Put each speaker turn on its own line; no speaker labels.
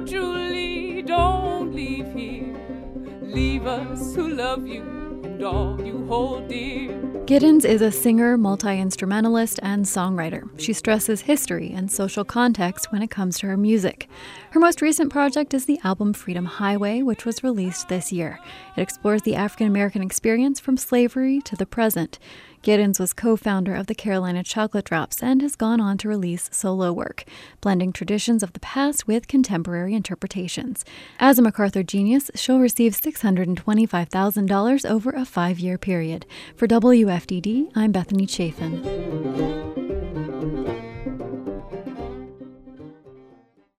Julie, don't leave here. Leave us who love you you hold dear.
Giddens is a singer, multi instrumentalist, and songwriter. She stresses history and social context when it comes to her music. Her most recent project is the album Freedom Highway, which was released this year. It explores the African American experience from slavery to the present. Giddens was co founder of the Carolina Chocolate Drops and has gone on to release solo work, blending traditions of the past with contemporary interpretations. As a MacArthur Genius, she'll receive $625,000 over a five year period. For WFDD, I'm Bethany Chafin.